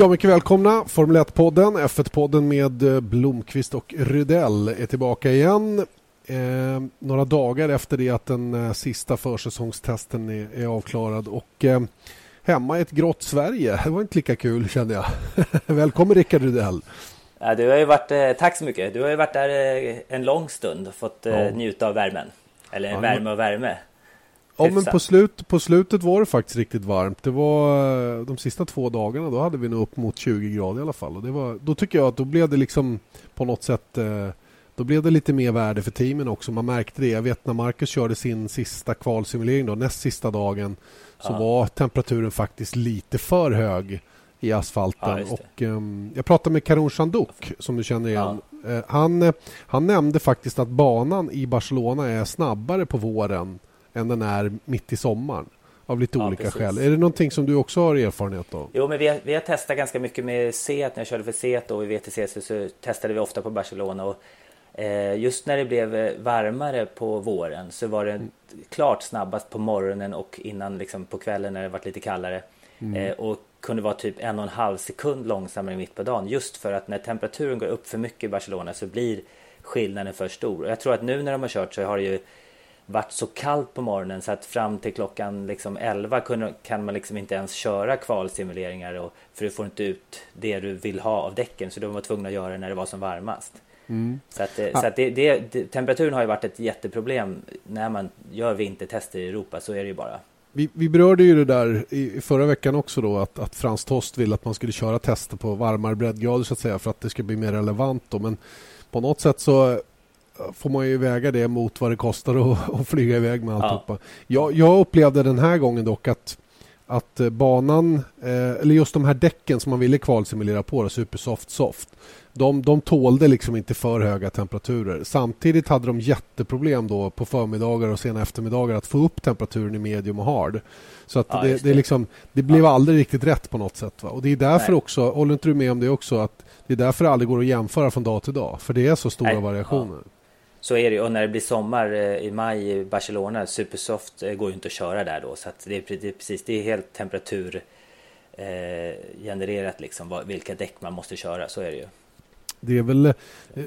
Ja, mycket välkomna. Formel 1-podden, F1-podden med eh, Blomqvist och Rydell är tillbaka igen. Eh, några dagar efter det att den eh, sista försäsongstesten är, är avklarad och eh, hemma i ett grått Sverige. Det var inte lika kul kände jag. Välkommen Rickard Rydell. Ja, du har ju varit, eh, tack så mycket. Du har ju varit där eh, en lång stund och fått ja. njuta av värmen. Eller ja, värme och värme. Ja, men på, slut, på slutet var det faktiskt riktigt varmt. Det var de sista två dagarna. Då hade vi nog upp mot 20 grader i alla fall. Och det var, då tycker jag att då blev det liksom på något sätt eh, då blev det lite mer värde för teamen också. Man märkte det. Jag vet när Marcus körde sin sista kvalsimulering då, näst sista dagen så ja. var temperaturen faktiskt lite för hög i asfalten. Ja, och, um, jag pratade med Karun Chanduk som du känner igen. Ja. Uh, han, han nämnde faktiskt att banan i Barcelona är snabbare på våren än den är mitt i sommaren. Av lite ja, olika precis. skäl. Är det någonting som du också har erfarenhet av? Jo, men vi har, vi har testat ganska mycket med Seat. När jag körde för Seat och i VTC så, så testade vi ofta på Barcelona. Och, eh, just när det blev eh, varmare på våren så var det mm. klart snabbast på morgonen och innan liksom, på kvällen när det var lite kallare. Mm. Eh, och kunde vara typ en och en halv sekund långsammare mitt på dagen. Just för att när temperaturen går upp för mycket i Barcelona så blir skillnaden för stor. Och jag tror att nu när de har kört så har det ju varit så kallt på morgonen så att fram till klockan liksom 11 kan, kan man liksom inte ens köra kvalsimuleringar och, för du får inte ut det du vill ha av däcken så de var tvungna att göra det när det var som varmast. Mm. Så, att, ah. så att det, det, temperaturen har ju varit ett jätteproblem när man gör vintertester i Europa, så är det ju bara. Vi, vi berörde ju det där i förra veckan också då att, att Frans Tost vill att man skulle köra tester på varmare breddgrader så att säga för att det ska bli mer relevant då. Men på något sätt så får man ju väga det mot vad det kostar att, att flyga iväg med alltihopa. Ja. Jag, jag upplevde den här gången dock att, att banan, eh, eller just de här däcken som man ville kvalsimulera på, Supersoft Soft, de, de tålde liksom inte för höga temperaturer. Samtidigt hade de jätteproblem då på förmiddagar och sena eftermiddagar att få upp temperaturen i medium och hard. Så att ja, det, det. det, liksom, det blev ja. aldrig riktigt rätt på något sätt. Va? Och det är därför Nej. också, håller inte du med om det också, att det är därför det aldrig går att jämföra från dag till dag. För det är så stora Nej. variationer. Ja. Så är det och när det blir sommar eh, i maj i Barcelona, Supersoft eh, går ju inte att köra där då. Så att det, är, precis, det är helt temperatur eh, genererat liksom vilka däck man måste köra, så är det ju. Det är väl,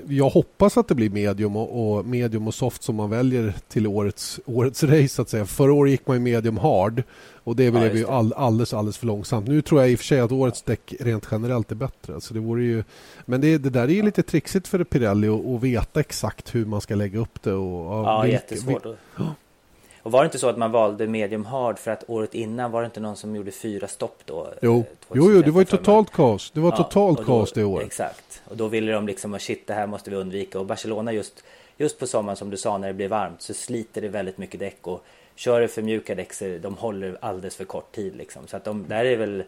jag hoppas att det blir medium och, och, medium och soft som man väljer till årets, årets race. Så att säga. Förra året gick man ju medium hard och det blev ja, ju all, alldeles, alldeles för långsamt. Nu tror jag i och för sig att årets däck rent generellt är bättre. Så det vore ju, men det, det där är ju lite trixigt för Pirelli att veta exakt hur man ska lägga upp det. Och, ja, vilka, jättesvårt. Vil, och var det inte så att man valde medium hard för att året innan var det inte någon som gjorde fyra stopp då? Jo, eh, jo, jo det var ju totalt kaos. Det var ja, totalt kaos det året. Exakt. Och då ville de liksom, shit det här måste vi undvika. Och Barcelona just, just på sommaren som du sa när det blir varmt så sliter det väldigt mycket däck. Och kör du för mjuka däck så de håller alldeles för kort tid liksom. Så att de, där är väl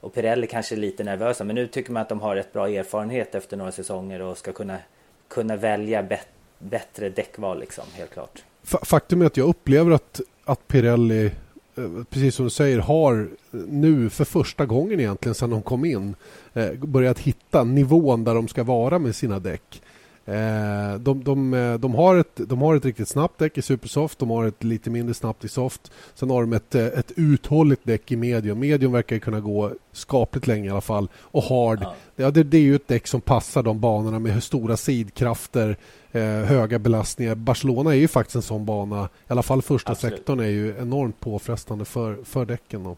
och Pirelli kanske är lite nervösa men nu tycker man att de har rätt bra erfarenhet efter några säsonger och ska kunna, kunna välja bet, bättre däckval liksom, helt klart. Faktum är att jag upplever att, att Pirelli, eh, precis som du säger, har nu för första gången egentligen sedan de kom in eh, börjat hitta nivån där de ska vara med sina däck. Eh, de, de, de, har ett, de har ett riktigt snabbt däck i Supersoft, de har ett lite mindre snabbt i Soft. Sen har de ett, ett uthålligt däck i Medium. Medium verkar kunna gå skapligt länge i alla fall. Och Hard, ja. Ja, det, det, är ju ett däck som passar de banorna med stora sidkrafter, eh, höga belastningar. Barcelona är ju faktiskt en sån bana. I alla fall första Absolut. sektorn är ju enormt påfrestande för, för däcken. Då.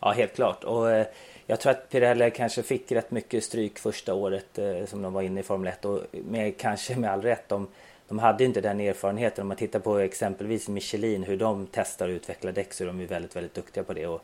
Ja, helt klart. Och, eh, jag tror att Pirelli kanske fick rätt mycket stryk första året eh, som de var inne i Formel 1 och med, kanske med all rätt. De, de hade inte den erfarenheten. Om man tittar på exempelvis Michelin, hur de testar och utvecklar däck så är de ju väldigt, väldigt duktiga på det. Och,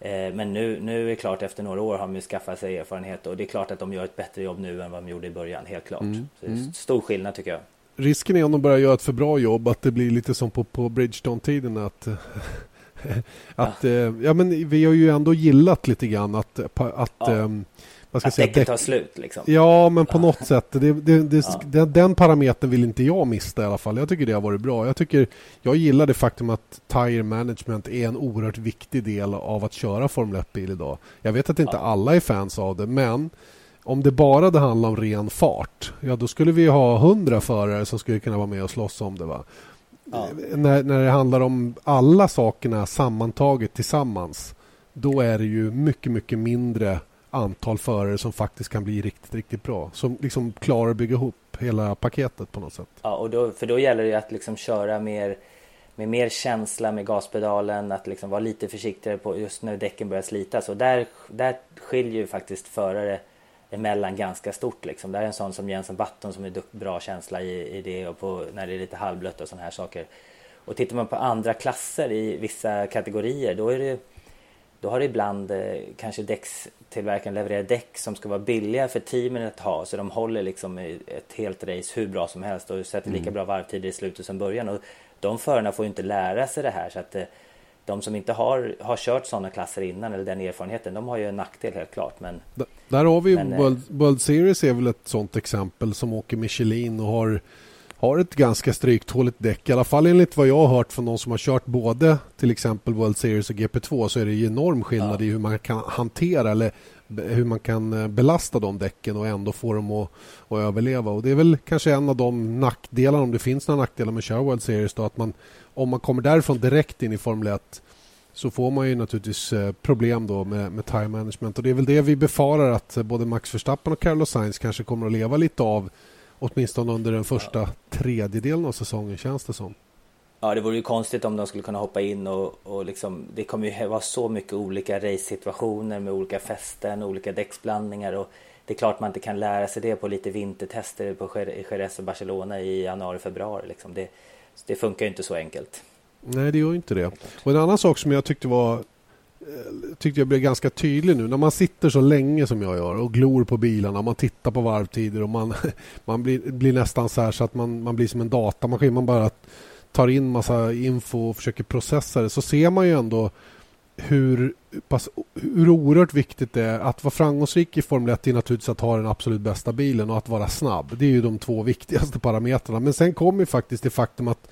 eh, men nu, nu är det klart, efter några år har de ju skaffat sig erfarenhet och det är klart att de gör ett bättre jobb nu än vad de gjorde i början, helt klart. Mm. Så det är mm. stor skillnad tycker jag. Risken är om de börjar göra ett för bra jobb att det blir lite som på, på Bridgestone-tiden att att, ja. Eh, ja. men vi har ju ändå gillat lite grann att, att ja. um, vad ska att säga, däcket tar slut liksom. Ja, men på ja. något sätt. Det, det, det, ja. den, parametern vill inte jag mista i alla fall. Jag tycker det har varit bra. Jag, tycker, jag gillar det faktum att tire management är en oerhört viktig del av att köra Formel 1-bil idag. Jag vet att inte alla är fans av det, men om det bara hade handlat om ren fart, ja då skulle vi ha hundra förare som skulle kunna vara med och slåss om det. Va? Ja. När, när det handlar om alla sakerna sammantaget tillsammans då är det ju mycket, mycket mindre antal förare som faktiskt kan bli riktigt, riktigt bra. Som liksom klarar att bygga ihop hela paketet på något sätt. Ja, och då, för då gäller det att liksom köra mer med mer känsla med gaspedalen, att liksom vara lite försiktigare på just när däcken börjar slitas. Och där, där skiljer ju faktiskt förare emellan ganska stort. Liksom. Där är en sån som Jensen Button som är bra känsla i, i det och på, när det är lite halvblött och sådana här saker. Och tittar man på andra klasser i vissa kategorier då är det då har det ibland eh, kanske däckstillverkaren levererat däck som ska vara billiga för teamen att ha så de håller liksom ett helt race hur bra som helst och sätter lika mm. bra varvtider i slutet som början. Och de förarna får ju inte lära sig det här så att eh, de som inte har, har kört sådana klasser innan eller den erfarenheten de har ju en nackdel helt klart. Men, D där har vi men, eh, World, World Series är väl ett sådant exempel som åker Michelin och har har ett ganska stryktåligt däck. I alla fall enligt vad jag har hört från de som har kört både till exempel World Series och GP2 så är det enorm skillnad ja. i hur man kan hantera eller hur man kan eh, belasta de däcken och ändå få dem att, att överleva. Och Det är väl kanske en av de nackdelarna, om det finns några nackdelar med att World Series, då, att man, om man kommer därifrån direkt in i Formel 1 så får man ju naturligtvis eh, problem då med, med time management. Och Det är väl det vi befarar att eh, både Max Verstappen och Carlos Sainz kanske kommer att leva lite av åtminstone under den första tredjedelen av säsongen känns det som. Ja, det vore ju konstigt om de skulle kunna hoppa in och, och liksom, det kommer ju vara så mycket olika race-situationer med olika fästen och olika däcksblandningar och det är klart man inte kan lära sig det på lite vintertester på Jerez och Barcelona i januari, februari liksom. Det, det funkar ju inte så enkelt. Nej, det gör inte det. Och en annan sak som jag tyckte var eh, tyckte jag blev ganska tydlig nu. När man sitter så länge som jag gör och glor på bilarna, man tittar på varvtider och man, man blir, blir nästan så här så att man, man blir som en datamaskin. Man bara tar in massa info och försöker processa det så ser man ju ändå hur, pass, hur oerhört viktigt det är att vara framgångsrik i Formel 1 är naturligtvis att ha den absolut bästa bilen och att vara snabb. Det är ju de två viktigaste parametrarna. Men sen kommer faktiskt det faktum att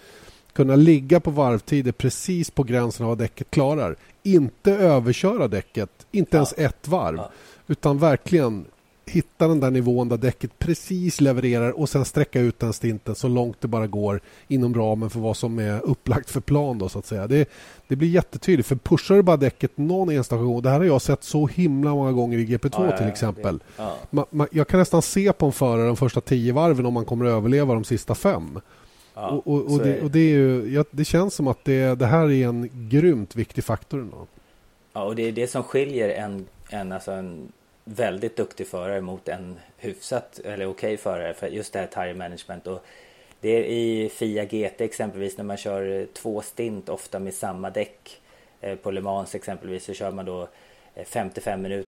kunna ligga på varvtider precis på gränsen av vad däcket klarar. Inte överköra däcket, inte ens ett varv. Utan verkligen hitta den där nivån där däcket precis levererar och sen sträcka ut den stinten så långt det bara går inom ramen för vad som är upplagt för plan. Då, så att säga. Det, det blir jättetydligt, för pushar du bara däcket någon enstaka gång, det här har jag sett så himla många gånger i GP2 ja, till ja, exempel. Ja. Man, man, jag kan nästan se på en förare de första tio varven om man kommer att överleva de sista fem. och, och, och, det, och det, ju, det, känns som att det, det här är en grymt viktig faktor. Då. Ja, och det är det som skiljer en, en, alltså en väldigt duktig förare mot en hyfsat eller okej okay förare för just det här tire management. Och det är i Fia GT exempelvis när man kör två stint ofta med samma däck. Eh, på Le Mans exempelvis så kör man då eh, 55 minuter.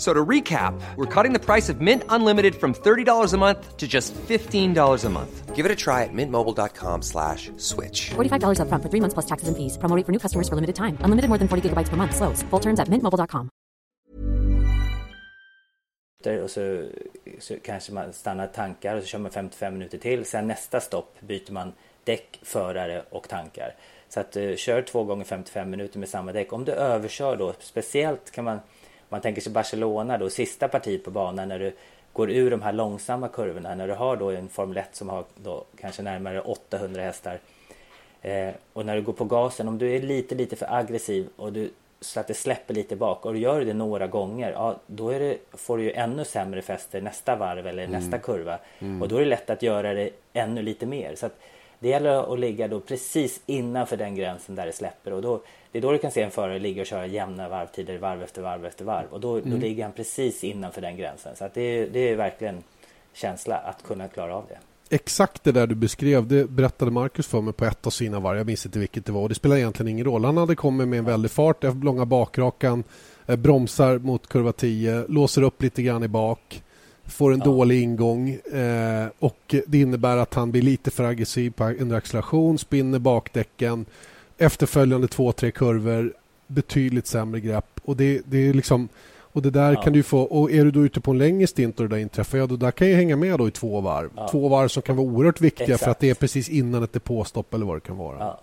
So to recap, we're cutting the price of Mint Unlimited from $30 a month to just $15 a month. Give it a try at mintmobile.com slash switch. $45 up front for three months plus taxes and fees. Promoting for new customers for limited time. Unlimited more than 40 gigabytes per month. Slows. Full terms at mintmobile.com. Och så, så kanske man stannar tankar och så kör man 55 minuter till. Sen nästa stopp byter man däck, förare och tankar. Så att uh, kör två gånger 55 minuter med samma däck. Om du överkör då, speciellt kan man man tänker sig Barcelona då, sista partiet på banan när du går ur de här långsamma kurvorna, när du har då en Formel 1 som har då kanske närmare 800 hästar. Eh, och när du går på gasen, om du är lite, lite för aggressiv och du så att det släpper lite bak och du gör det några gånger, ja då det, får du ju ännu sämre fäste nästa varv eller mm. nästa kurva. Mm. Och då är det lätt att göra det ännu lite mer. Så att det gäller att ligga då precis innanför den gränsen där det släpper och då, det är då du kan se en förare ligga och köra jämna varvtider varv efter varv efter varv och då, mm. då ligger han precis innanför den gränsen. Så det, det är verkligen känsla att kunna klara av det. Exakt det där du beskrev, det berättade Marcus för mig på ett av sina varv. Jag minns inte vilket det var. Det spelar egentligen ingen roll. Han hade kommit med en väldig fart långa bakrakan, eh, bromsar mot kurva 10, låser upp lite grann i bak får en ja. dålig ingång eh, och det innebär att han blir lite för aggressiv på under acceleration, spinner bakdäcken. Efterföljande två, tre kurvor, betydligt sämre grepp. Och det, det är liksom... Och det där ja. kan du få, och är du då ute på en längre stint och det där inträffar, ja då där kan ju hänga med då i två varv. Ja. Två varv som kan vara oerhört viktiga Exakt. för att det är precis innan ett depåstopp eller vad det kan vara.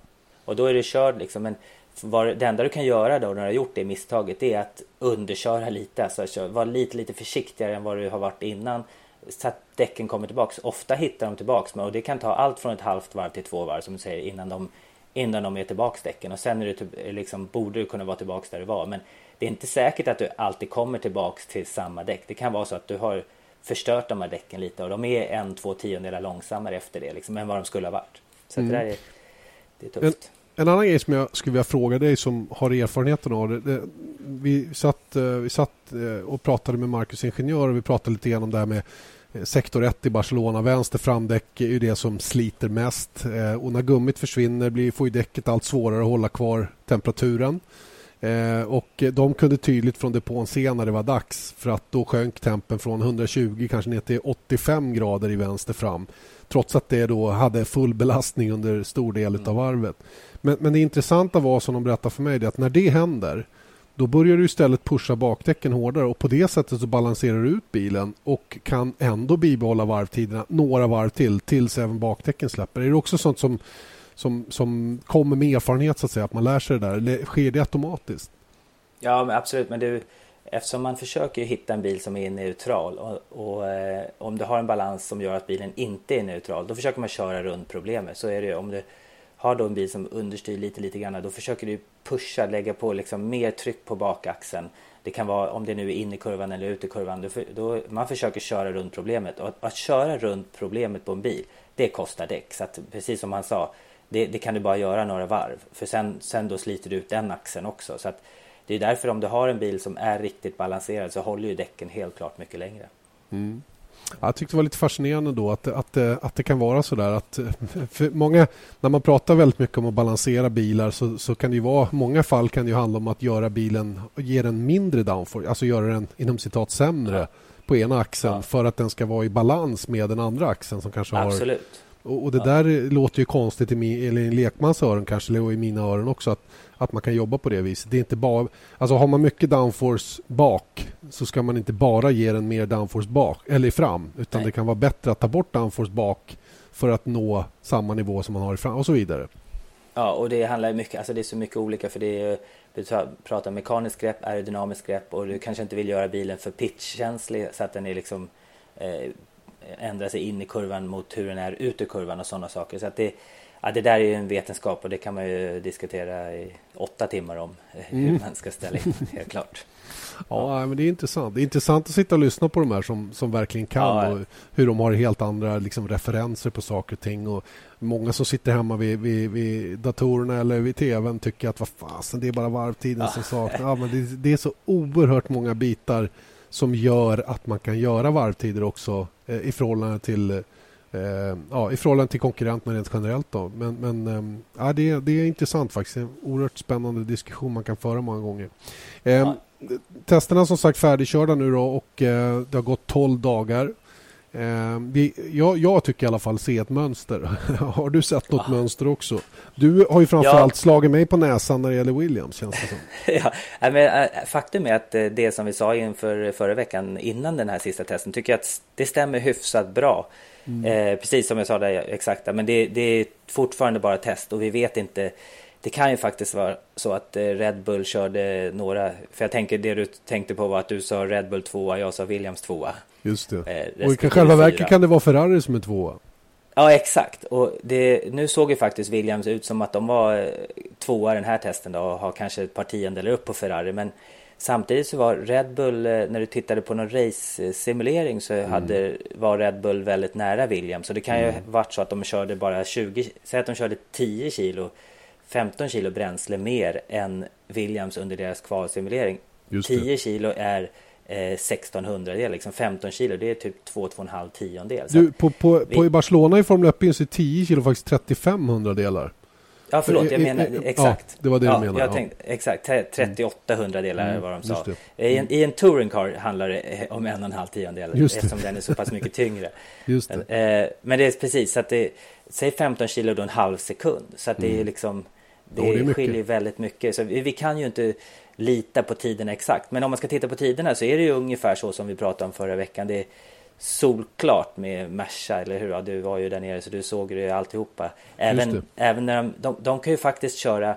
Och då är det körd liksom. Men var, det enda du kan göra då när du har gjort det misstaget det är att underköra lite. Alltså vara lite, lite försiktigare än vad du har varit innan. Så att däcken kommer tillbaks. Ofta hittar de tillbaks och det kan ta allt från ett halvt varv till två varv som du säger innan de, innan de är tillbaks däcken. Och sen är det typ, liksom, borde du kunna vara tillbaks där du var. Men det är inte säkert att du alltid kommer tillbaks till samma däck. Det kan vara så att du har förstört de här däcken lite och de är en, två tiondelar långsammare efter det liksom, än vad de skulle ha varit. Så mm. det där är, det är tufft. En, annan grej som jag skulle vilja fråga dig som har erfarenheten av det. det vi, satt, eh, vi satt eh, och pratade med Marcus Ingenjör och vi pratade lite grann om det här med eh, sektor 1 i Barcelona. Vänster framdäck är ju det som sliter mest. Och när gummit försvinner blir, får ju däcket allt svårare att hålla kvar temperaturen. Eh, och de kunde tydligt från depån se när det var dags för att då sjönk tempen från 120 kanske ner till 85 grader i vänster fram trots att det då hade full belastning under stor del av mm. varvet. Men, men det intressanta var som de berättade för mig att när det händer då börjar du istället pusha bakdäcken hårdare och på det sättet så balanserar du ut bilen och kan ändå bibehålla varvtiderna några varv till tills även bakdäcken släpper. Är det också sånt som som, som kommer med erfarenhet så att säga, att man lär sig det där? Eller sker det automatiskt? Ja, absolut. Men du, eftersom man försöker hitta en bil som är neutral och, och eh, om du har en balans som gör att bilen inte är neutral, då försöker man köra runt problemet. Så är det ju. om du har då en bil som understyr lite, lite grann, då försöker du pusha, lägga på liksom mer tryck på bakaxeln. Det kan vara om det nu är in i kurvan eller ut i kurvan. Då, då, man försöker köra runt problemet och att, att köra runt problemet på en bil, det kostar däck. Så att, precis som han sa, det, det, kan du bara göra några varv. För sen, sen då sliter du ut den axeln också. Så att det är därför om du har en bil som är riktigt balanserad så håller ju däcken helt klart mycket längre. Mm. Jag tyckte det var lite fascinerande då att, att, att det kan vara så där att många, när man pratar väldigt mycket om att balansera bilar så, så kan det ju vara, många fall kan det ju handla om att göra bilen, ge den mindre downforce, alltså göra den inom citat sämre ja. på ena axeln ja. för att den ska vara i balans med den andra axeln som kanske Absolut. har och, och det ja. där låter ju konstigt i, min, eller i en lekmans öron kanske, eller i mina öron också, att, att man kan jobba på det viset. Det är inte bara, alltså har man mycket downforce bak så ska man inte bara ge den mer downforce bak, eller fram, utan Nej. det kan vara bättre att ta bort downforce bak för att nå samma nivå som man har i fram och så vidare. Ja, och det handlar mycket, alltså det är så mycket olika för det är, du pratar mekaniskt grepp, aerodynamiskt grepp och du kanske inte vill göra bilen för pitchkänslig så att den är liksom eh, ändra sig in i kurvan mot hur den är ut ur kurvan och sådana saker. Så att det, ja, det där är ju en vetenskap och det kan man ju diskutera i åtta timmar om eh, hur mm. man ska ställa in, helt klart. Ja, men det är intressant. Det är intressant att sitta och lyssna på de här som, som verkligen kan ja, och hur de har helt andra liksom, referenser på saker och ting. Och många som sitter hemma vid, vid, vid datorerna eller vid tvn tycker att vad fasen, det är bara varvtiden ja. som saknas. Ja, men det, det, är så oerhört många bitar som gör att man kan göra varvtider också i förhållande till eh, ja, i förhållande till konkurrenterna rent generellt. Då. Men, men eh, ja, det, är, det är intressant faktiskt. En oerhört spännande diskussion man kan föra många gånger. Eh, ja. Testerna som sagt färdigkörda nu då och eh, det har gått 12 dagar. Eh, vi, jag, jag, tycker i alla fall se ett mönster. har du sett något ja. mönster också? Du har ju framförallt ja. slagit mig på näsan när det gäller Williams känns det som. ja, men, äh, faktum är att äh, det som vi sa inför förra veckan innan den här sista testen tycker jag att det stämmer hyfsat bra. Mm. Eh, precis som jag sa där exakt, men det, det, är fortfarande bara test och vi vet inte. Det kan ju faktiskt vara så att eh, Red Bull körde några, för jag tänker det du tänkte på var att du sa Red Bull 2 jag sa Williams 2 Just det. Eh, och i själva verket kan det vara Ferrari som är tvåa. Ja, exakt. Och det, nu såg ju faktiskt Williams ut som att de var eh, tvåa den här testen då och har kanske ett par tiondelar upp på Ferrari. Men samtidigt så var Red Bull, eh, när du tittade på någon race-simulering så mm. hade, var Red Bull väldigt nära Williams. Så det kan mm. ju varit så att de körde bara 20, säg att de körde 10 kilo, 15 kilo bränsle mer än Williams under deras kvalsimulering. 10 kilo är eh, 1600 del, liksom 15 kilo, det är typ 2-2,5 tiondel. Du, på, på, vi... på Barcelona i Formel 1 så är 10 kilo faktiskt 35 delar. Ja, förlåt, jag menar exakt. Ja, det var det ja, du menade. Jag tänkte, exakt, 38 hundradelar mm, vad de sa. I en, I en touring car handlar det om en och en halv tiondel eftersom den är så pass mycket tyngre. Just det. Eh, men det är precis så att det, säg 15 kilo då en halv sekund. Så att det mm. är liksom, det, ja, det skiljer väldigt mycket. Så vi, vi kan ju inte lita på tiderna exakt. Men om man ska titta på tiderna så är det ju ungefär så som vi pratade om förra veckan. Det är solklart med Merca, eller hur? Ja, du var ju där nere så du såg ju alltihopa. Även, även när de, de, de kan ju faktiskt köra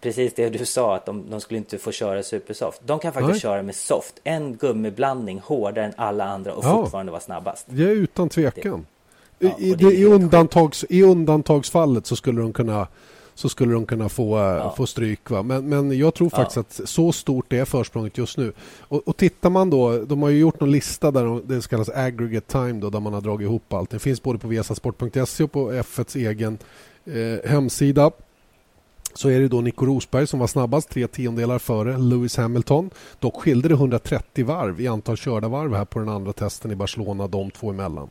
precis det du sa att de, de skulle inte få köra supersoft. De kan faktiskt Nej. köra med soft, en gummiblandning hårdare än alla andra och ja. fortfarande vara snabbast. Det är utan tvekan. Det, ja, I, det, i, undantags, I undantagsfallet så skulle de kunna så skulle de kunna få, eh, ja. få stryk. Va? Men, men jag tror faktiskt ja. att så stort är försprånget just nu. Och, och tittar man då, de har ju gjort någon lista där de, det kallas aggregate time då, där man har dragit ihop allt. Det finns både på viasasport.se och på F1s egen eh, hemsida så är det då Nico Rosberg som var snabbast, tre tiondelar före Lewis Hamilton. Dock skilde det 130 varv i antal körda varv här på den andra testen i Barcelona, de två emellan.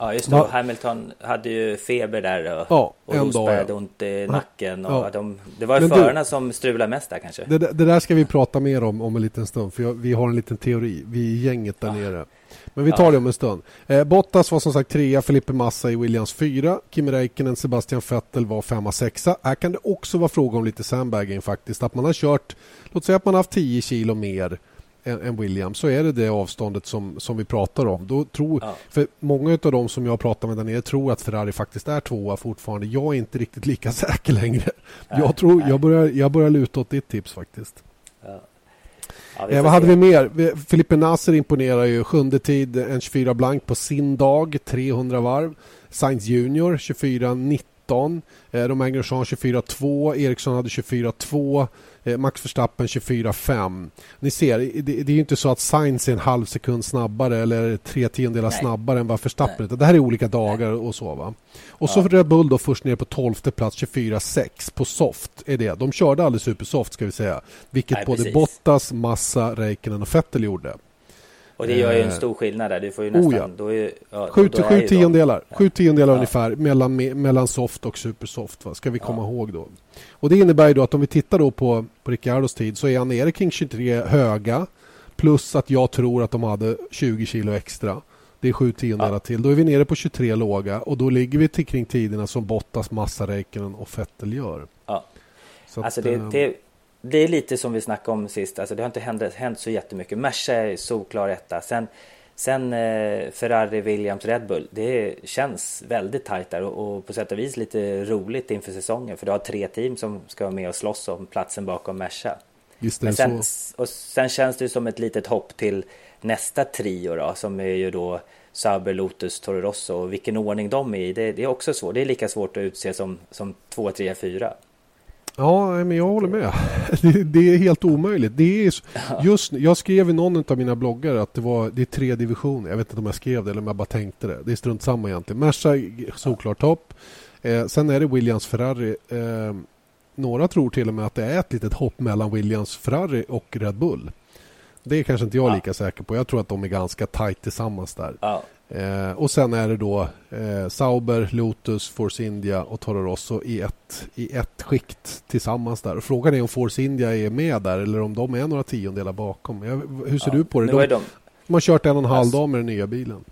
Ja, just det. Va? Hamilton hade ju feber där och, ja, och Rosberg hade ont i nacken. Och ja. de, det var ju förarna som strulade mest där kanske. Det, det, där ska vi prata mer om om en liten stund, för jag, vi har en liten teori. Vi är gänget där ja. nere. Men vi tar ja. det om en stund. Eh, Bottas var som sagt trea, Felipe Massa i Williams fyra. Kim Räikkönen, Sebastian Vettel var femma, sexa. Här kan det också vara fråga om lite sandbagging faktiskt. Att man har kört, låt säga att man har haft 10 kilo mer än, Williams så är det det avståndet som, som vi pratar om. Då tror, ja. för många av dem som jag pratar med där nere tror att Ferrari faktiskt är tvåa fortfarande. Jag är inte riktigt lika säker längre. Nej, jag, tror, jag, börjar, jag börjar luta åt ditt tips faktiskt. Ja. Ja, eh, vad hade vi mer? Filipe Nasser imponerar ju. Sjunde tid, en 24 blank på sin dag, 300 varv. Sainz Junior 24-19. Eh, Romain Grosjean 24-2. Eriksson hade 24-2. Eh, Max Verstappen 24-5. Ni ser, det, det är ju inte så att Sainz är en halv sekund snabbare eller tre tiondelar snabbare än vad Verstappen är. Det här är olika dagar och så. Va? Och ja. så Red Bull då först ner på 12 plats 24-6 på soft. Är det. De körde aldrig supersoft ska vi säga. Vilket Nej, både precis. Bottas, Massa, Räikkönen och Vettel gjorde. Och det gör ju en eh, stor skillnad där. Du får ju nästan... Oh ja. Då är, ja, 7 till 7 tiondelar. Ja. 7 tiondelar ja. ungefär mellan, mellan soft och supersoft. Va? Ska vi komma ja. ihåg då. Och det innebär ju då att om vi tittar då på, på Ricciardos tid så är han nere kring 23 höga. Plus att jag tror att de hade 20 kilo extra. Det är 7 tiondelar ja. till. Då är vi nere på 23 låga och då ligger vi till kring tiderna som Bottas, Massa, Räikkönen och Vettel gör. Ja. Så alltså att, det, eh, det det är lite som vi snackade om sist, alltså det har inte hänt, hänt så jättemycket. Merca är solklar etta. Sen, sen eh, Ferrari, Williams, Red Bull. Det känns väldigt tajt där och, och, på sätt och vis lite roligt inför säsongen. För du har tre team som ska vara med och slåss om platsen bakom Merca. Just det, sen, och sen känns det som ett litet hopp till nästa trio då, som är ju då Sauber, Lotus, Toro Rosso. Och vilken ordning de är i, det, det är också svårt. Det är lika svårt att utse som, som 2, 3, 4. Ja, men jag håller med. Det, det är helt omöjligt. Det är just, jag skrev i någon av mina bloggar att det, var, det är tre divisioner. Jag vet inte om jag skrev det eller om jag bara tänkte det. Det är strunt samma egentligen. Merca såklart topp. Eh, sen är det Williams Ferrari. Eh, några tror till och med att det är ett litet hopp mellan Williams Ferrari och Red Bull. Det är kanske inte jag lika säker på. Jag tror att de är ganska tajt tillsammans där. Ja. Eh, och sen är det då eh, Sauber, Lotus, Force India och Toro Rosso i ett, i ett skikt tillsammans där. Och frågan är om Force India är med där eller om de är några tiondelar bakom. Jag, hur ser ja, du på det? De, de, de har kört en och en halv alltså, dag med den nya bilen.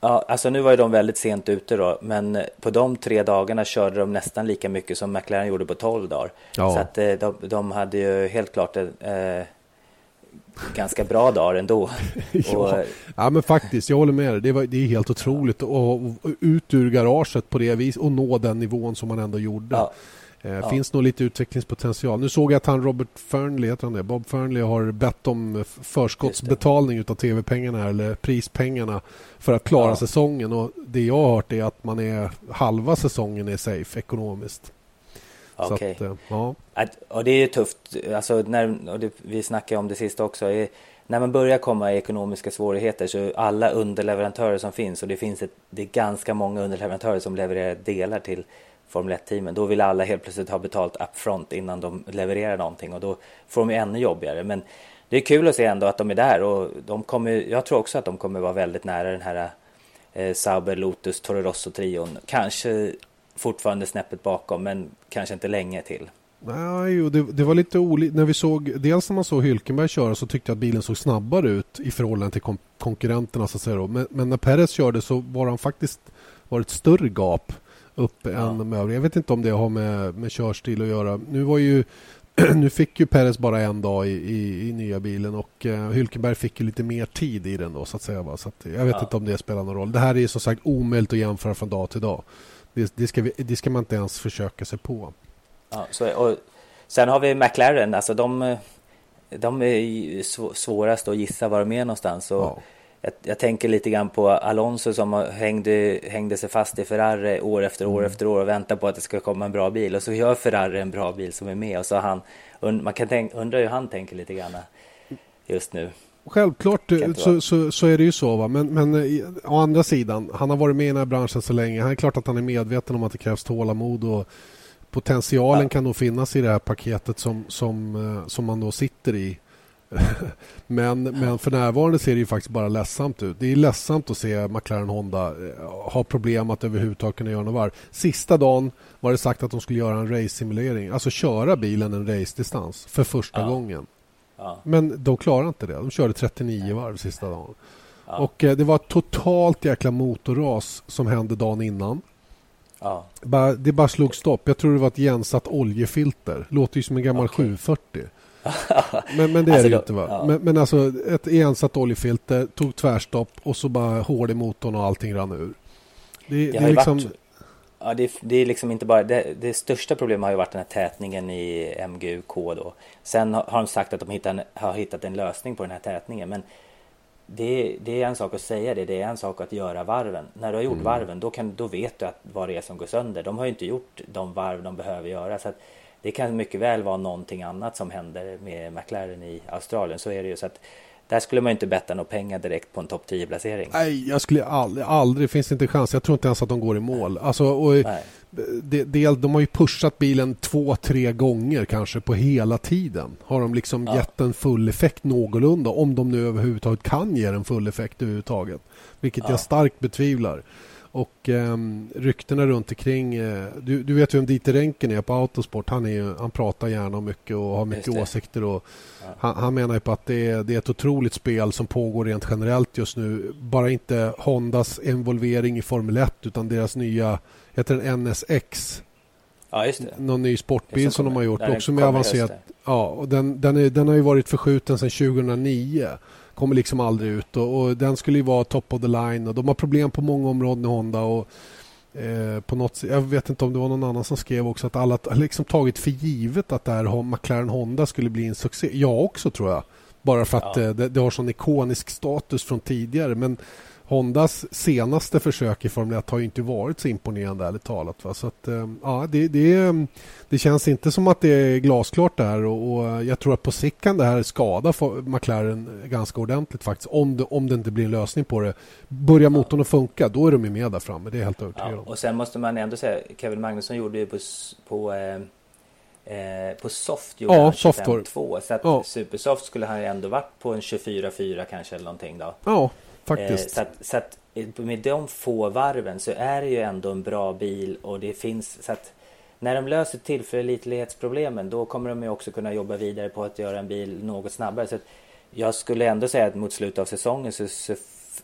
Ja, alltså nu var ju de väldigt sent ute då, men på de tre dagarna körde de nästan lika mycket som McLaren gjorde på tolv dagar. Ja. Så att eh, de, de hade ju helt klart eh, ganska bra dagar ändå. ja. Och... ja, men faktiskt, jag håller med dig. Det, var, det är helt otroligt att ut ur garaget på det viset och nå den nivån som man ändå gjorde. Ja. Eh, ja. Finns nog lite utvecklingspotential. Nu såg jag att han Robert Fernley, heter han det? Bob Fernley har bett om förskottsbetalning av tv-pengarna eller prispengarna för att klara ja. säsongen. Och Det jag har hört är att man är halva säsongen är safe ekonomiskt. Okej. Okay. Eh, ja. Och det är ju tufft. Alltså när, och det, vi snackade om det sista också. Är, när man börjar komma i ekonomiska svårigheter så alla underleverantörer som finns och det finns ett, det är ganska många underleverantörer som levererar delar till Formel 1-teamen. Då vill alla helt plötsligt ha betalt upfront innan de levererar någonting och då får de ju ännu jobbigare. Men det är kul att se ändå att de är där och de kommer, jag tror också att de kommer vara väldigt nära den här eh, Sauber, Lotus, Toro Rosso-trion. Kanske fortfarande snäppet bakom men kanske inte länge till. Nej, det, det var lite olika. När vi såg, dels när man såg Hylkenberg köra så tyckte jag att bilen såg snabbare ut i förhållande till kon konkurrenterna. Så att säga men, men, när Perez körde så var han faktiskt var ett större gap upp ja. än de övriga. Jag vet inte om det har med, med körstil att göra. Nu var ju nu fick ju Perez bara en dag i, i, i nya bilen och uh, Hylkenberg fick ju lite mer tid i den då så att säga. Va? Så att, jag vet ja. inte om det spelar någon roll. Det här är som sagt omöjligt att jämföra från dag till dag. Det, det, ska, vi, det ska man inte ens försöka sig på. Ja, så, och, Sen har vi McLaren, alltså de, de är svårast att gissa var de är någonstans. Och ja. jag, jag, tänker lite grann på Alonso som hängde, hängde sig fast i Ferrari år efter år mm. efter år och väntar på att det ska komma en bra bil. Och så gör Ferrari en bra bil som är med. Och så han, man kan tänka, undra hur han tänker lite grann just nu. Självklart så, så, så, är det ju så. Va? Men, men å andra sidan, han har varit med i den här branschen så länge. Han är klart att han är medveten om att det krävs tålamod och potentialen ja. kan nog finnas i det här paketet som, som, eh, som man då sitter i. men, men för närvarande ser det ju faktiskt bara ledsamt ut. Det är ledsamt att se McLaren Honda eh, ha problem att överhuvudtaget kunna göra något varv. Sista dagen var det sagt att de skulle göra en race-simulering, alltså köra bilen en race-distans för första ja. gången. Ja. Men de klarade inte det. De körde 39 varv sista dagen. Och eh, det var ett totalt jäkla motorras som hände dagen innan. Ja. det bara slog stopp. Jag tror det var ett gensat oljefilter. Låter ju som en gammal okay. 740. men, men det är alltså det då, inte. va? Ja. Men, men alltså ett ensatt oljefilter tog tvärstopp och så bara hård i motorn och allting rann ur. Det, det, det är liksom... Varit, ja, det, det, är liksom inte bara... Det, det, största problemet har ju varit den här tätningen i MGUK då. Sen har, har de sagt att de hittat, har hittat en lösning på den här tätningen. Men det, det, är en sak att säga det, det är en sak att göra varven. När du har gjort mm. varven då, kan, då vet du att vad det är som går sönder. De har ju inte gjort de varv de behöver göra. Så det kan mycket väl vara någonting annat som händer med McLaren i Australien. Så är det ju. Så att där skulle man inte betta några pengar direkt på en topp 10 placering. Nej, jag skulle aldrig, aldrig, finns det inte chans. Jag tror inte ens att de går i mål. Alltså, och, det, det, de har ju pushat bilen två, tre gånger kanske på hela tiden. Har de liksom ja. gett en full effekt någorlunda, om de nu överhuvudtaget kan ge en full effekt överhuvudtaget. Vilket ja. jag starkt betvivlar. Och eh, ryktena runt omkring... Eh, du, du vet ju vem Dieter Renken är på Autosport. Han, är, han pratar gärna om mycket och har mycket åsikter. Och ja. han, han, menar ju på att det är, det är ett otroligt spel som pågår rent generellt just nu. Bara inte Hondas involvering i Formel 1 utan deras nya heter den NSX. Ja, just det. Någon ny sportbil som, som de har gjort också med avancerat. Ja, och den, den, är, den har ju varit förskjuten sedan 2009. Kommer liksom aldrig ut och, och, den skulle ju vara top of the line och de har problem på många områden i Honda och eh, på något Jag vet inte om det var någon annan som skrev också att alla liksom tagit för givet att det här McLaren Honda skulle bli en succé. Jag också tror jag. Bara för att ja. eh, det, det har sån ikonisk status från tidigare men Hondas senaste försök i Formel 1 har ju inte varit så imponerande ärligt talat. Va? Så att, eh, ja, det, det, det känns inte som att det är glasklart där och, och jag tror att på sikt kan det här skada McLaren ganska ordentligt faktiskt om det, om det inte blir en lösning på det. Börjar motorn att funka då är de med där framme, det är helt övertygad ja, Och sen måste man ändå säga, Kevin Magnusson gjorde ju på, på eh... Eh, på soft gjorde ja, han 25-2 så att ja. supersoft skulle han ju ändå varit på en 24-4 kanske eller någonting då. Ja, Faktiskt. så, att, så att med de få varven så är det ju ändå en bra bil och det finns så att när de löser tillförlitlighetsproblemen då kommer de ju också kunna jobba vidare på att göra en bil något snabbare. Så jag skulle ändå säga att mot slutet av säsongen så, så,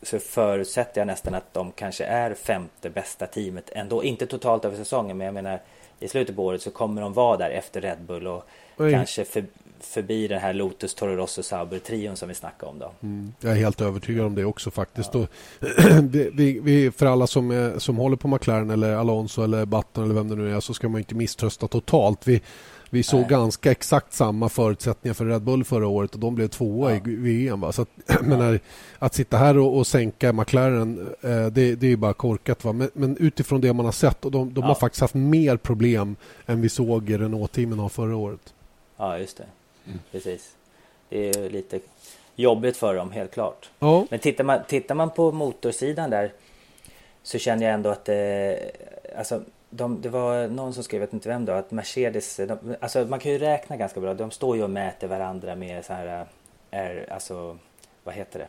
så, förutsätter jag nästan att de kanske är femte bästa teamet ändå. Inte totalt över säsongen men jag menar i slutet på året så kommer de vara där efter Red Bull och Oj. kanske för, förbi den här Lotus, Toro Rosso, Sauber-trion som vi snackade om. Då. Mm. Jag är helt övertygad om det också faktiskt. Ja. vi, vi, för alla som, är, som håller på McLaren eller Alonso eller Button eller vem det nu är så ska man inte misströsta totalt. Vi, vi såg Nej. ganska exakt samma förutsättningar för Red Bull förra året och de blev tvåa ja. i VM. Va? Så att, menar, att sitta här och, och sänka McLaren, eh, det, det är bara korkat. Va? Men, men, utifrån det man har sett, och de, de ja. har faktiskt haft mer problem än vi såg Renault-teamen ha förra året. Ja, just det. Mm. Precis. Det är lite jobbigt för dem, helt klart. Ja. Men tittar man, tittar man på motorsidan där så känner jag ändå att det, alltså, de, det var någon som skrev, jag vet inte vem då, att Mercedes, de, alltså man kan ju räkna ganska bra. De står ju och mäter varandra med så här, är, alltså, vad heter det?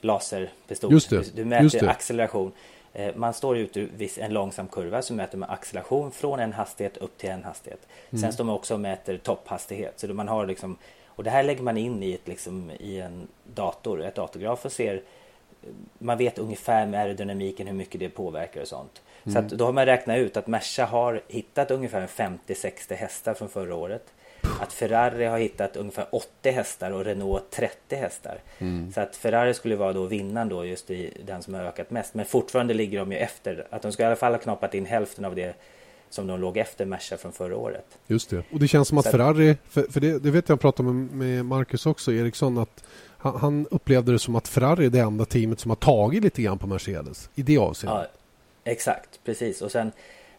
Laserpistol. Just det. Du mäter Just det. acceleration. Eh, man står ute en långsam kurva så mäter man acceleration från en hastighet upp till en hastighet. Mm. Sen står man också och mäter topphastighet. Så man har liksom, och det här lägger man in i, ett, liksom, i en dator, ett datorgraf och ser man vet ungefär med aerodynamiken hur mycket det påverkar och sånt. Mm. Så då har man räknat ut att Merca har hittat ungefär 50-60 hästar från förra året. Att Ferrari har hittat ungefär 80 hästar och Renault 30 hästar. Mm. Så att Ferrari skulle vara då vinnaren då just i den som har ökat mest. Men fortfarande ligger de ju efter. Att de ska i alla fall ha knappat in hälften av det som de låg efter Merca från förra året. Just det. Och det känns som att Ferrari, för, för det, det, vet jag pratade med, med Marcus också, Eriksson, att han, han, upplevde det som att Ferrari är det enda teamet som har tagit lite grann på Mercedes i det avseendet. Ja, exakt, precis. Och sen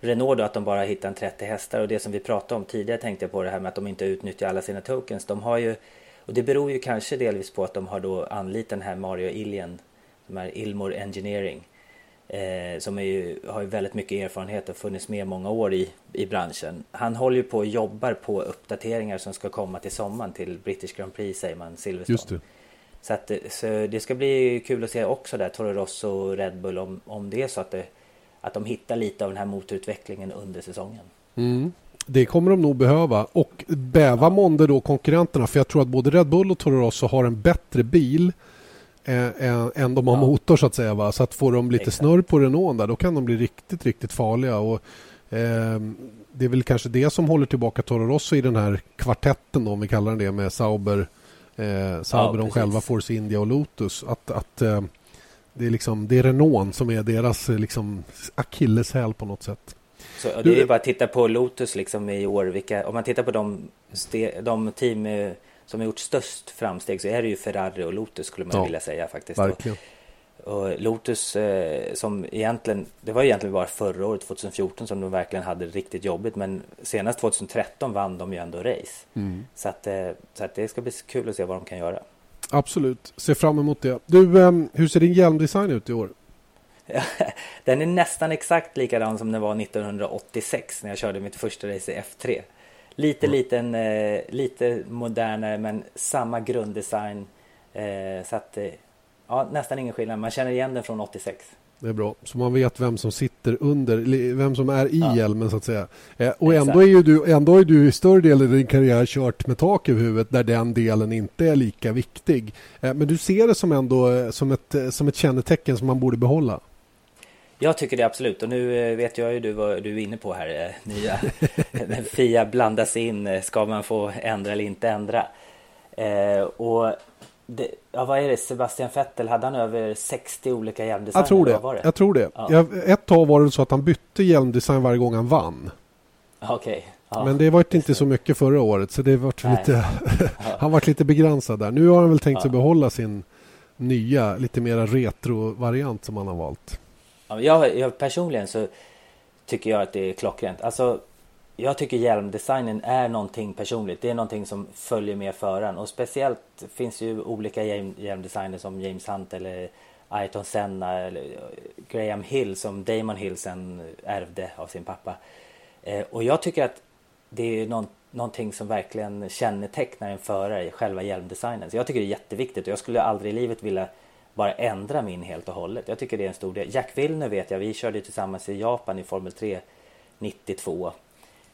Renault då att de bara hittar en 30 hästar och det som vi pratade om tidigare tänkte jag på det här med att de inte utnyttjar alla sina tokens. De har ju, och det beror ju kanske delvis på att de har då anlitat den här Mario Ilien, som är Ilmor Engineering eh, som ju, har ju väldigt mycket erfarenhet och funnits med många år i, i branschen. Han håller ju på och jobbar på uppdateringar som ska komma till sommaren till British Grand Prix säger man, Silverstone. Just det. Så, att, så det ska bli kul att se också där Toro Rosso och Red Bull om, om det är så att, det, att de hittar lite av den här motorutvecklingen under säsongen. Mm. Det kommer de nog behöva och bäva månde då konkurrenterna för jag tror att både Red Bull och Toro Rosso har en bättre bil än, än de har ja. motor så att säga. Va? Så att får de lite Exakt. snurr på Renault där, då kan de bli riktigt, riktigt farliga. Och, eh, det är väl kanske det som håller tillbaka Toro Rosso i den här kvartetten då, om vi kallar den det med Sauber, eh, Sauber ja, de själva, Force India och Lotus. Att, att eh, det, är liksom, det är Renault som är deras liksom, akilleshäl på något sätt. Så, det är bara att titta på Lotus liksom i år. Vilka, om man tittar på de, de team som har gjort störst framsteg så är det ju Ferrari och Lotus skulle man ja, vilja säga faktiskt. Verkligen. Och, och Lotus eh, som egentligen, det var egentligen bara förra året 2014 som de verkligen hade riktigt jobbigt men senast 2013 vann de ju ändå race. Mm. Så, att, eh, så att det ska bli kul att se vad de kan göra. Absolut, se fram emot det. Du, eh, hur ser din hjälmdesign ut i år? den är nästan exakt likadan som den var 1986 när jag körde mitt första race i F3. Lite, mm. liten, eh, lite modernare men samma grunddesign. Eh, så att, eh, ja, nästan ingen skillnad. Man känner igen den från 86. Det är bra, så man vet vem som sitter under, vem som är i ja. hjälmen så att säga. Eh, och ändå är, ju du, ändå är du i större delen av din karriär kört med tak över huvudet där den delen inte är lika viktig. Eh, men du ser det som ändå eh, som ett, som ett kännetecken som man borde behålla. Jag tycker det absolut och nu vet jag ju du vad du är inne på här. Nya Fia blandas in. Ska man få ändra eller inte ändra? och det, ja, vad är det? Sebastian Vettel, hade han över 60 olika hjälmdesigner? Jag tror det. det? Jag tror det. Ja. Jag, ett tag var det så att han bytte hjälmdesign varje gång han vann. Okej. Okay. Ja, Men det var inte så mycket förra året så det var lite han var lite begränsad där. Nu har han väl tänkt sig behålla sin nya lite mera retro-variant som han har valt. Jag, jag, personligen så tycker jag att det är klockrent. Alltså, jag tycker hjälmdesignen är någonting personligt. Det är någonting som följer med föraren. Och speciellt finns ju olika hjälmdesigner som James Hunt eller Ayrton Senna eller eh, Graham Hill som Damon Hill sen ärvde av sin pappa. Eh, och jag tycker att det är någon, någonting som verkligen kännetecknar en förare, själva hjälmdesignen. Så jag tycker det är jätteviktigt och jag skulle aldrig i livet vilja bara ändra min helt och hållet. Jag tycker det är en stor del. Jack Villeneuve vet jag, vi körde tillsammans i Japan i Formel 3 92.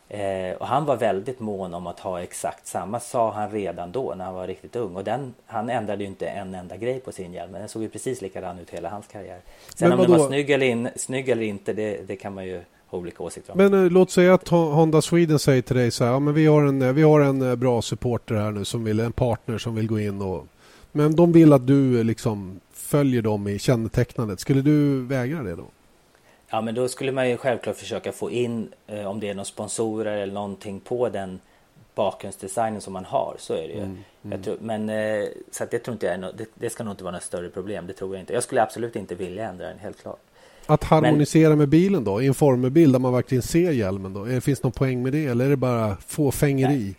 Eh, och han var väldigt mån om att ha exakt samma, sa han redan då när han var riktigt ung. Och den, han ändrade ju inte en enda grej på sin hjälm, men den såg ju precis likadan ut hela hans karriär. Sen om den var snygg eller, in, snygg eller inte, det, det kan man ju ha olika åsikter om. Men eh, låt säga att Honda Sweden säger till dig så här, ja, men vi har en, eh, vi har en eh, bra supporter här nu som vill, en partner som vill gå in och men de vill att du liksom följer dem i kännetecknandet. Skulle du vägra det då? Ja, men då skulle man ju självklart försöka få in eh, om det är några sponsorer eller någonting på den bakgrundsdesignen som man har. Så är det ju. Mm, mm. Tror, men eh, så det tror inte jag no det, det, ska nog inte vara något större problem. Det tror jag inte. Jag skulle absolut inte vilja ändra den, helt klart. Att harmonisera men, med bilen då? I en formelbild där man verkligen ser hjälmen då? Finns det någon poäng med det eller är det bara fåfängeri? Nej.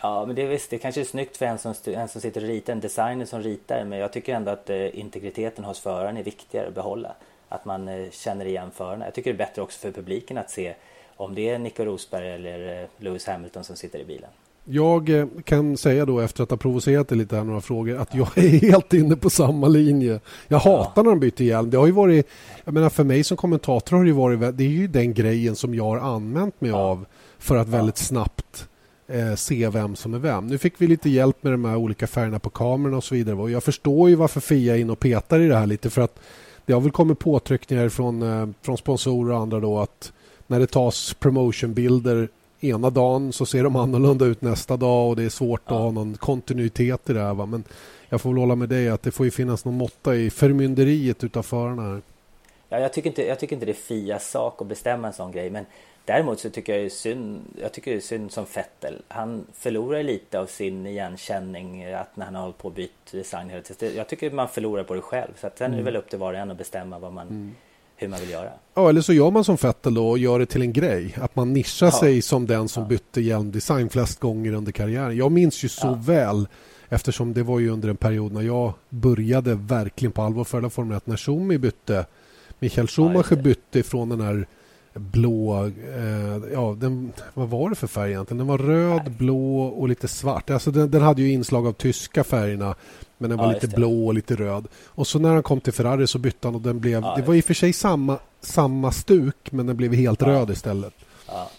Ja, men det, visst, det kanske är snyggt för en som, en som sitter och ritar, en designer som ritar. Men jag tycker ändå att eh, integriteten hos föraren är viktigare att behålla. Att man eh, känner igen förarna. Jag tycker det är bättre också för publiken att se om det är Nico Rosberg eller eh, Lewis Hamilton som sitter i bilen. Jag eh, kan säga då efter att ha provocerat lite här några frågor att jag är helt inne på samma linje. Jag hatar ja. när de byter hjälm. Det har ju varit, jag menar för mig som kommentator har det varit, det är ju den grejen som jag har använt mig ja. av för att väldigt snabbt eh, se vem som är vem. Nu fick vi lite hjälp med de här olika färgerna på kamerorna och så vidare. Och jag förstår ju varför Fia är in och petar i det här lite för att det har väl kommit påtryckningar från, eh, från sponsorer och andra då att när det tas promotionbilder ena dagen så ser de annorlunda ut nästa dag och det är svårt ja. att ha någon kontinuitet i det här. Va? Men jag får väl hålla med dig att det får ju finnas någon måtta i förmynderiet utav förarna här. Ja, jag, tycker inte, jag tycker inte det är Fias sak att bestämma en sån grej. Men däremot så tycker jag är synd, jag tycker det är synd som Fettel. Han förlorar lite av sin igenkänning att när han har hållit på och bytt design. Jag tycker man förlorar på det själv. Så att sen är det väl upp till var och en att bestämma vad man, hur man vill göra. Ja, eller så gör man som Fettel då och gör det till en grej. Att man nischar Ja. sig som den som bytte hjälmdesign flest gånger under karriären. Jag minns ju så Ja. väl eftersom det var ju under en period när jag började verkligen på allvar följa Formel 1 när Schumi bytte. Michael Schumacher bytte ifrån den här blå, eh, ja, den, vad var det för färg egentligen? Den var röd, blå och lite svart. Alltså den, den hade ju inslag av tyska färgerna men den var Ja, lite blå och lite röd. Och så när han kom till Ferrari så bytte han och den blev, Ja, det var i och för sig samma, samma stuk men den blev helt Ja. röd istället. Ja.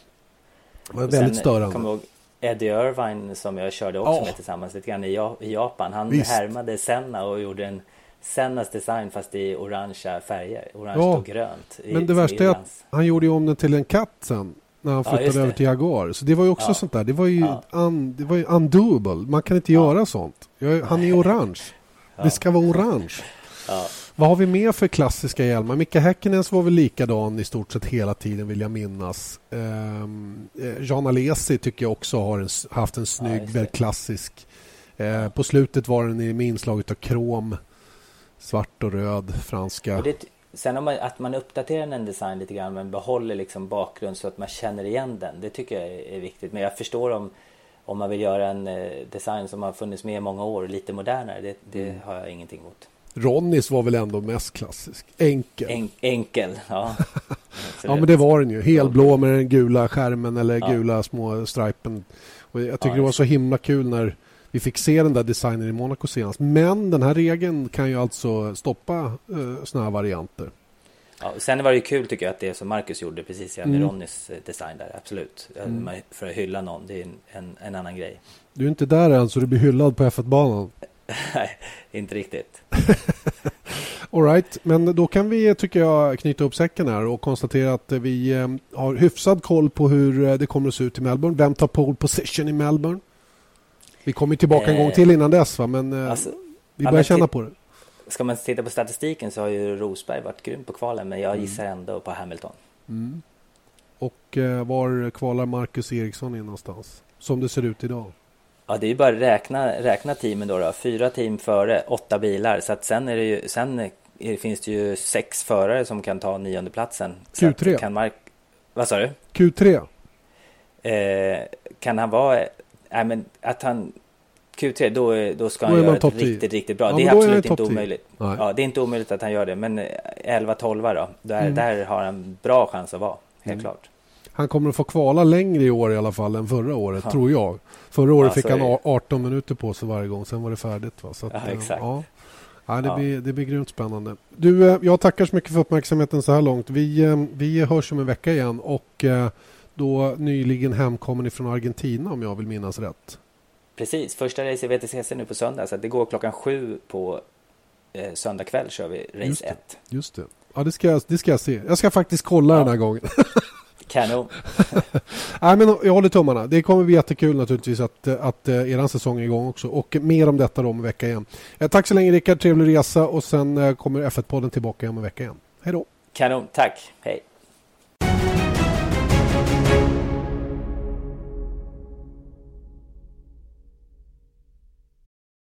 Det var Och väldigt sen, störande. Jag ihåg Eddie Irvine som jag körde också med tillsammans lite grann i Japan. Han Visst. härmade Senna och gjorde en Sennas design fast i orangea färger. Orange Ja. och grönt. i- Men det värsta är att han gjorde ju om den till en katt sen. När han Ja, flyttade det. över till Jaguar. Så det var ju också Ja. sånt där. Det var ju, Ja. un, det var ju undoable. Man kan inte göra sånt. Jag, han är orange. Ja. Det ska vara orange. Ja. Vad har vi mer för klassiska hjälmar? Micke Häkkinens var väl likadan i stort sett hela tiden vill jag minnas. Um, Jean Alesi tycker jag också har en, haft en snygg, väldigt klassisk. Eh, På slutet var den i- med inslag av krom, svart och röd, franska. Och det, sen om man, att man uppdaterar en design lite grann men behåller liksom bakgrund så att man känner igen den. Det tycker jag är, viktigt. Men jag förstår om, om man vill göra en eh, design som har funnits med i många år och lite modernare. Det, det Mm. har jag ingenting emot. Ronnys var väl ändå mest klassisk. Enkel. En, enkel, ja. Ja men det var den ju. Helblå med den gula skärmen eller Ja. gula små stripen. Och jag tycker Ja, det var så himla kul när vi fick se den där designen i Monaco senast. Men den här regeln kan ju alltså stoppa uh, såna här varianter. Ja, sen var det ju kul tycker jag att det som Marcus gjorde precis med Mm. Ronnys eh, design där. Absolut. Man- För att hylla någon. Det är en, en, en annan grej. Du är inte där än så du blir hyllad på F1-banan. Nej, inte riktigt. All right, men då kan vi tycker jag knyta upp säcken här och konstatera att eh, vi eh, har hyfsad koll på hur eh, det kommer att se ut i Melbourne. Vem tar pole position i Melbourne? Vi kommer tillbaka en gång till innan dess va? men eh, Alltså, vi ja, börjar känna titt- på det. Ska man titta på statistiken så har ju Rosberg varit grym på kvalen. Men jag Mm. gissar ändå på Hamilton. Och eh, var kvalar Marcus Eriksson in någonstans? Som det ser ut idag. Ja, det är ju bara att räkna, räkna teamen då, då. Fyra team före, åtta bilar. Så att sen, är det ju, sen är, finns det ju sex förare som kan ta nionde platsen. Så att Q3. Kan Mark, vad sa du? Q3. Eh, kan han vara... Nej, men att han... Q3, då, är- då ska Då han är göra ett riktigt, riktigt bra. Ja, det är är absolut topp inte omöjligt. Nej. Ja, det är inte omöjligt att han gör det. Men eh, 11-12 då, där, Mm. där har han bra chans att vara. Helt klart. Han kommer att få kvala längre i år i alla fall än förra året, Ja. tror jag. Förra året Ja, fick han är det. a- 18 minuter på sig varje gång, sen var det färdigt. Va? Så att, Ja, eh, exakt. Ja. Ja, det. Blir, det blir grymt spännande. Du, eh, jag tackar så mycket för uppmärksamheten så här långt. Vi, eh, vi hörs om en vecka igen och då nyligen hemkommen ifrån Argentina om jag vill minnas rätt. Precis, första race i WTCC nu på söndag. Så det går klockan sju på eh, söndag kväll kör vi race det. 1. Just det. Ja, det ska, jag, det ska jag se. Jag ska faktiskt kolla Ja. den här gången. Kanon. Nej, men jag håller tummarna. Det kommer bli jättekul naturligtvis att, att eh, er säsong är igång också. Och mer om detta då om en vecka igen. Eh, Tack så länge Rickard, trevlig resa och sen eh, kommer F1-podden tillbaka om en vecka igen. Hej då! Kanon, tack. Hej.